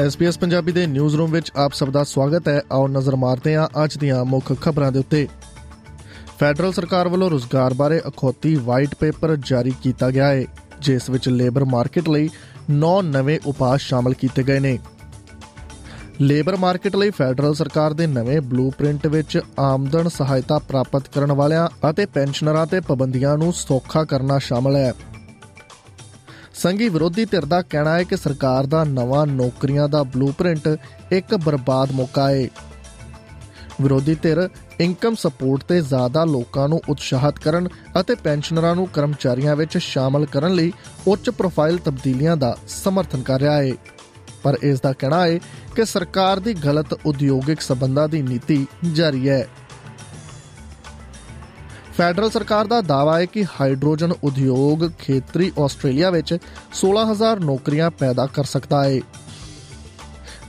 SBS Punjabi ਦੇ news room ਵਿੱਚ ਆਪ ਸਭ ਦਾ ਸਵਾਗਤ ਹੈ। ਆਓ ਨਜ਼ਰ ਮਾਰਦੇ ਹਾਂ ਅੱਜ ਦੀਆਂ ਮੁੱਖ ਖਬਰਾਂ ਦੇ ਉੱਤੇ। ਫੈਡਰਲ ਸਰਕਾਰ ਵੱਲੋਂ ਰੋਜ਼ਗਾਰ ਬਾਰੇ ਅਖੌਤੀ ਵਾਈਟ ਪੇਪਰ ਜਾਰੀ ਕੀਤਾ ਗਿਆ ਹੈ, ਜਿਸ ਵਿੱਚ ਲੇਬਰ ਮਾਰਕੀਟ ਲਈ 9 ਨਵੇਂ ਉਪਾਅ ਸ਼ਾਮਲ ਕੀਤੇ ਗਏ ਨੇ। ਲੇਬਰ ਮਾਰਕੀਟ ਲਈ ਫੈਡਰਲ ਸਰਕਾਰ ਦੇ ਨਵੇਂ ਬਲੂਪ੍ਰਿੰਟ ਵਿੱਚ ਆਮਦਨ ਸਹਾਇਤਾ ਪ੍ਰਾਪਤ ਕਰਨ ਵਾਲਿਆਂ ਅਤੇ ਪੈਨਸ਼ਨਰਾਂ ਤੇ ਪਾਬੰਦੀਆਂ ਨੂੰ ਸੌਖਾ ਕਰਨਾ ਸ਼ਾਮਲ ਹੈ। ਸੰਘੀ ਵਿਰੋਧੀ ਧਿਰ ਦਾ ਕਹਿਣਾ ਹੈ ਕਿ ਸਰਕਾਰ ਦਾ ਨਵਾਂ ਨੌਕਰੀਆਂ ਦਾ ਬਲੂਪ੍ਰਿੰਟ ਇੱਕ ਬਰਬਾਦ ਮੌਕਾ ਹੈ ਵਿਰੋਧੀ ਧਿਰ ਇਨਕਮ ਸਪੋਰਟ ਤੇ ਜ਼ਿਆਦਾ ਲੋਕਾਂ ਨੂੰ ਉਤਸ਼ਾਹਿਤ ਕਰਨ ਅਤੇ ਪੈਨਸ਼ਨਰਾਂ ਨੂੰ ਕਰਮਚਾਰੀਆਂ ਵਿੱਚ ਸ਼ਾਮਲ ਕਰਨ ਲਈ ਉੱਚ ਪ੍ਰੋਫਾਈਲ ਤਬਦੀਲੀਆਂ ਦਾ ਸਮਰਥਨ ਕਰ ਰਿਹਾ ਹੈ ਪਰ ਇਸ ਦਾ ਕਹਿਣਾ ਹੈ ਕਿ ਸਰਕਾਰ ਦੀ ਗਲਤ ਉਦਯੋਗਿਕ ਸਬੰਧਾਂ ਦੀ ਨੀਤੀ ਜਾਰੀ ਹੈ। ਫੈਡਰਲ ਸਰਕਾਰ ਦਾ ਦਾਅਵਾ ਹੈ ਕਿ ਹਾਈਡਰੋਜਨ ਉਦਯੋਗ ਖੇਤਰੀ ਆਸਟ੍ਰੇਲੀਆ ਵਿੱਚ 16000 ਨੌਕਰੀਆਂ ਪੈਦਾ ਕਰ ਸਕਦਾ ਹੈ।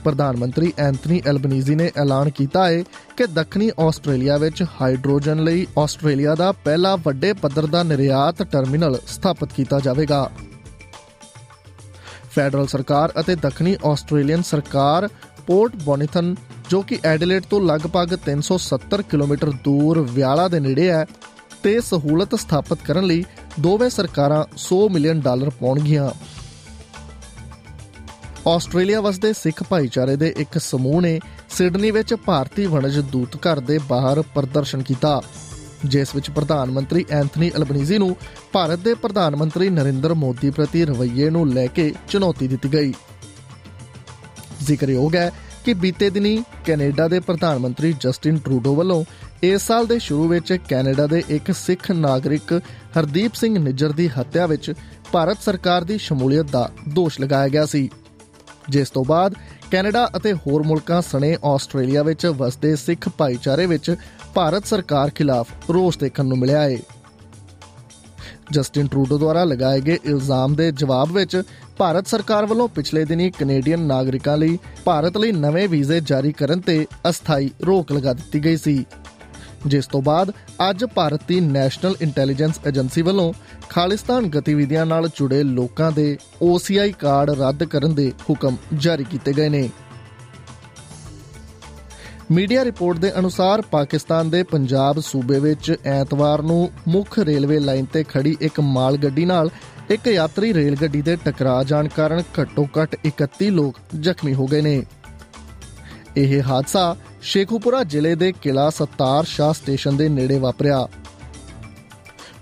ਪ੍ਰਧਾਨ ਮੰਤਰੀ ਐਂਥਨੀ ਐਲਬਨੀਜ਼ੀ ਨੇ ਐਲਾਨ ਕੀਤਾ ਹੈ ਕਿ ਦੱਖਣੀ ਆਸਟ੍ਰੇਲੀਆ ਵਿੱਚ ਹਾਈਡਰੋਜਨ ਲਈ ਆਸਟ੍ਰੇਲੀਆ ਦਾ ਪਹਿਲਾ ਵੱਡੇ ਪੱਧਰ ਦਾ ਨਿਰਯਾਤ ਟਰਮੀਨਲ ਸਥਾਪਿਤ ਕੀਤਾ ਜਾਵੇਗਾ। ਫੈਡਰਲ ਸਰਕਾਰ ਅਤੇ ਦੱਖਣੀ ਆਸਟ੍ਰੇਲੀਅਨ ਸਰਕਾਰ ਪੋਰਟ ਬੋਨੀਥਨ, ਜੋ ਕਿ ਐਡੀਲੇਡ ਤੋਂ ਲਗਭਗ 370 ਕਿਲੋਮੀਟਰ ਦੂਰ ਵਿਆਲਾ ਦੇ ਨੇੜੇ ਹੈ ਤੇ ਸਹੂਲਤ ਸਥਾਪਿਤ ਕਰਨ ਲਈ ਦੋਵੇਂ ਸਰਕਾਰਾਂ 100 ਮਿਲੀਅਨ ਡਾਲਰ ਪਾਉਣਗੀਆਂ। ਆਸਟ੍ਰੇਲੀਆ ਵਸਦੇ ਸਿੱਖ ਭਾਈਚਾਰੇ ਦੇ ਇੱਕ ਸਮੂਹ ਨੇ ਸਿਡਨੀ ਵਿੱਚ ਭਾਰਤੀ ਵਣਜ ਦੂਤ ਘਰ ਦੇ ਬਾਹਰ ਪ੍ਰਦਰਸ਼ਨ ਕੀਤਾ, ਜਿਸ ਵਿੱਚ ਪ੍ਰਧਾਨ ਮੰਤਰੀ ਐਂਥਨੀ ਅਲਬਨੀਜ਼ੀ ਨੂੰ ਭਾਰਤ ਦੇ ਪ੍ਰਧਾਨ ਮੰਤਰੀ ਨਰਿੰਦਰ ਮੋਦੀ ਪ੍ਰਤੀ ਰਵੱਈਏ ਨੂੰ ਲੈ ਕੇ ਚੁਣੌਤੀ ਦਿੱਤੀ ਗਈ। ਜ਼ਿਕਰਯੋਗ ਹੈ ਕਿ ਬੀਤੇ ਦਿਨੀ ਕੈਨੇਡਾ ਦੇ ਪ੍ਰਧਾਨ ਮੰਤਰੀ ਜਸਟਿਨ ਟਰੂਡੋ ਵੱਲੋਂ ਇਸ ਸਾਲ ਦੇ ਸ਼ੁਰੂ ਵਿੱਚ ਕੈਨੇਡਾ ਦੇ ਇੱਕ ਸਿੱਖ ਨਾਗਰਿਕ ਹਰਦੀਪ ਸਿੰਘ ਨਿੱਜਰ ਦੀ ਹੱਤਿਆ ਵਿੱਚ ਭਾਰਤ ਸਰਕਾਰ ਦੀ ਸ਼ਮੂਲੀਅਤ ਦਾ ਦੋਸ਼ ਲਗਾਇਆ ਗਿਆ ਸੀ। ਜਿਸ ਤੋਂ ਬਾਅਦ ਕੈਨੇਡਾ ਅਤੇ ਹੋਰ ਮੁਲਕਾਂ ਸਣੇ ਆਸਟ੍ਰੇਲੀਆ ਵਿੱਚ ਵਸਦੇ ਸਿੱਖ ਭਾਈਚਾਰੇ ਵਿੱਚ ਭਾਰਤ ਸਰਕਾਰ ਖਿਲਾਫ ਰੋਸ ਦੇਖਣ ਨੂੰ ਮਿਲਿਆ ਹੈ ਜਸਟਿਨ ਟਰੂਡੋ ਦੁਆਰਾ ਲਗਾਏ ਗਏ ਇਲਜ਼ਾਮ ਦੇ ਜਵਾਬ ਵਿੱਚ ਭਾਰਤ ਸਰਕਾਰ ਵੱਲੋਂ ਪਿਛਲੇ ਦਿਨੀ ਕੈਨੇਡੀਅਨ ਨਾਗਰਿਕਾਂ ਲਈ ਭਾਰਤ ਲਈ ਨਵੇਂ ਵੀਜ਼ੇ ਜਾਰੀ ਕਰਨ ਤੇ ਅਸਥਾਈ ਰੋਕ ਲਗਾ ਦਿੱਤੀ ਗਈ ਸੀ। ਜਿਸ ਤੋਂ ਬਾਅਦ ਅੱਜ ਭਾਰਤੀ ਨੈਸ਼ਨਲ ਇੰਟੈਲੀਜੈਂਸ ਏਜੰਸੀ ਵੱਲੋਂ ਖਾਲਿਸਤਾਨ ਗਤੀਵਿਧੀਆਂ ਨਾਲ ਜੁੜੇ ਲੋਕਾਂ ਦੇ OCI ਕਾਰਡ ਰੱਦ ਕਰਨ ਦੇ ਹੁਕਮ ਜਾਰੀ ਕੀਤੇ ਗਏ ਨੇ। ਮੀਡੀਆ ਰਿਪੋਰਟ ਦੇ ਅਨੁਸਾਰ ਪਾਕਿਸਤਾਨ ਦੇ ਪੰਜਾਬ ਸੂਬੇ ਵਿੱਚ ਐਤਵਾਰ ਨੂੰ ਮੁੱਖ ਰੇਲਵੇ ਲਾਈਨ ਤੇ ਖੜੀ ਇੱਕ ਮਾਲ ਗੱਡੀ ਨਾਲ ਇੱਕ ਯਾਤਰੀ ਰੇਲ ਗੱਡੀ ਦੇ ਟਕਰਾ ਜਾਣ ਕਾਰਨ ਘੱਟੋ-ਘੱਟ 31 ਲੋਕ ਜ਼ਖਮੀ ਹੋ ਗਏ ਨੇ। ਇਹ ਹਾਦਸਾ ਸ਼ੇਖੂਪੁਰਾ ਜ਼ਿਲ੍ਹੇ ਦੇ ਕਿਲਾ ਸਤਾਰ ਸ਼ਾਹ ਸਟੇਸ਼ਨ ਦੇ ਨੇੜੇ ਵਾਪਰਿਆ।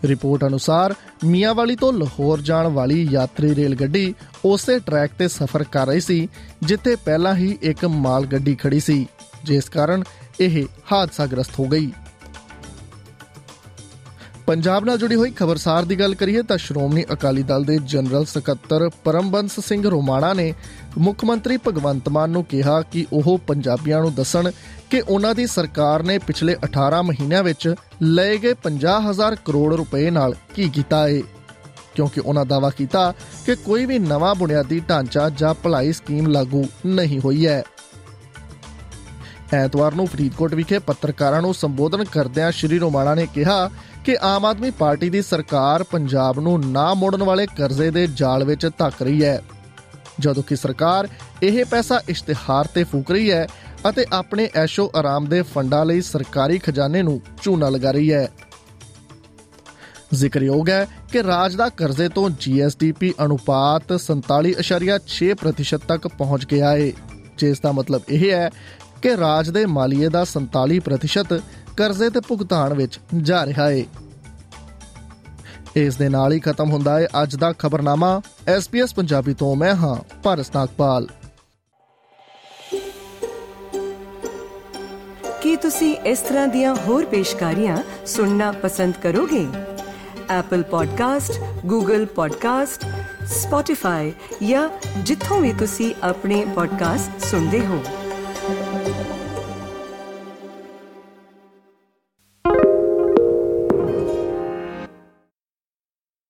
ਰਿਪੋਰਟ ਅਨੁਸਾਰ ਮੀਆਂਵਾਲੀ ਤੋਂ ਲਾਹੌਰ ਜਾਣ ਵਾਲੀ ਯਾਤਰੀ ਰੇਲ ਗੱਡੀ ਉਸੇ ਟਰੈਕ ਤੇ ਸਫ਼ਰ ਕਰ ਰਹੀ ਸੀ, ਜਿੱਥੇ ਪਹਿਲਾਂ ਹੀ ਇੱਕ ਮਾਲ ਗੱਡੀ ਖੜੀ ਸੀ, ਜਿਸ ਕਾਰਨ ਇਹ ਹਾਦਸਾਗ੍ਰਸਤ ਹੋ ਗਈ। ਪੰਜਾਬ ਨਾਲ ਜੁੜੀ ਹੋਈ ਖਬਰਸਾਰ ਦੀ ਗੱਲ ਕਰੀਏ ਤਾਂ ਸ਼੍ਰੋਮਣੀ ਅਕਾਲੀ ਦਲ ਦੇ ਜਨਰਲ ਸਕੱਤਰ ਪਰਮਬੰਸ ਸਿੰਘ ਰੋਮਾਣਾ ਨੇ ਮੁੱਖ ਮੰਤਰੀ ਭਗਵੰਤ ਮਾਨ ਨੂੰ ਕਿਹਾ ਕਿ ਉਹ ਪੰਜਾਬੀਆਂ ਨੂੰ ਦੱਸਣ ਕਿ ਉਹਨਾਂ ਦੀ ਸਰਕਾਰ ਨੇ ਪਿਛਲੇ 18 ਮਹੀਨਿਆਂ ਵਿੱਚ ਲਏ ਗਏ 50000 ਕਰੋੜ ਰੁਪਏ ਨਾਲ ਕੀ ਕੀਤਾ ਹੈ ਕਿਉਂਕਿ ਉਹਨਾਂ ਦਾਵਾ ਕੀਤਾ ਕਿ ਕੋਈ ਵੀ ਨਵਾਂ ਬੁਨਿਆਦੀ ਢਾਂਚਾ ਜਾਂ ਭਲਾਈ ਸਕੀਮ ਲਾਗੂ ਨਹੀਂ ਹੋਈ ਹੈ। ਐਤਵਾਰ ਨੂੰ ਫਰੀਦਕੋਟ ਵਿਖੇ ਪੱਤਰਕਾਰਾਂ ਨੂੰ ਸੰਬੋਧਨ ਕਰਦਿਆਂ ਸ਼੍ਰੀ ਰੋਮਾਣਾ ਨੇ ਕਿਹਾ ਕਿ ਆਮ ਆਦਮੀ ਪਾਰਟੀ ਦੀ ਸਰਕਾਰ ਪੰਜਾਬ ਨੂੰ ਨਾ ਮੋੜਨ ਵਾਲੇ ਕਰਜ਼ੇ ਦੇ ਜਾਲ ਵਿੱਚ ਧੱਕ ਰਹੀ ਹੈ। ਜਦੋਂ ਕਿ ਸਰਕਾਰ ਇਹ ਪੈਸਾ ਇਸ਼ਤਿਹਾਰ ਤੇ ਫੂਕ ਰਹੀ ਹੈ ਅਤੇ ਆਪਣੇ ਐਸ਼ੋ ਆਰਾਮ ਦੇ ਫੰਡਾਂ ਲਈ ਸਰਕਾਰੀ ਖਜ਼ਾਨੇ ਨੂੰ ਚੂਨਾ ਲਗਾ ਰਹੀ ਹੈ। ਜ਼ਿਕਰਯੋਗ ਹੈ ਕਿ ਰਾਜ ਦਾ ਕਰਜ਼ੇ ਤੋਂ ਜੀਐਸਡੀਪੀ ਅਨੁਪਾਤ 47.6% ਤੱਕ ਪਹੁੰਚ ਗਿਆ ਹੈ ਜਿਸ ਦਾ ਮਤਲਬ ਇਹ ਹੈ ਕਿ ਰਾਜ ਦੇ ਮਾਲੀਏ ਦਾ 47% ਕਰਜ਼ੇ ਤੇ ਭੁਗਤਾਨ ਵਿੱਚ ਜਾ ਰਿਹਾ ਹੈ ਇਸ ਦੇ ਨਾਲ ਹੀ ਖਤਮ ਹੁੰਦਾ ਹੈ ਅੱਜ ਦਾ ਖਬਰਨਾਮਾ। ਐਸਪੀਐਸ ਪੰਜਾਬੀ ਤੋਂ ਮੈਂ ਹਾਂ, ਭਾਰਤ ਨਾਗਪਾਲ। ਕੀ ਤੁਸੀਂ ਇਸ ਤਰ੍ਹਾਂ ਦੀਆਂ ਹੋਰ ਪੇਸ਼ਕਾਰੀਆਂ ਸੁਣਨਾ ਪਸੰਦ ਕਰੋਗੇ? Apple Podcast, Google Podcast, Spotify ਜਾਂ ਜਿੱਥੋਂ ਵੀ ਤੁਸੀਂ ਆਪਣੇ ਪੋਡਕਾਸਟ ਸੁਣਦੇ ਹੋ।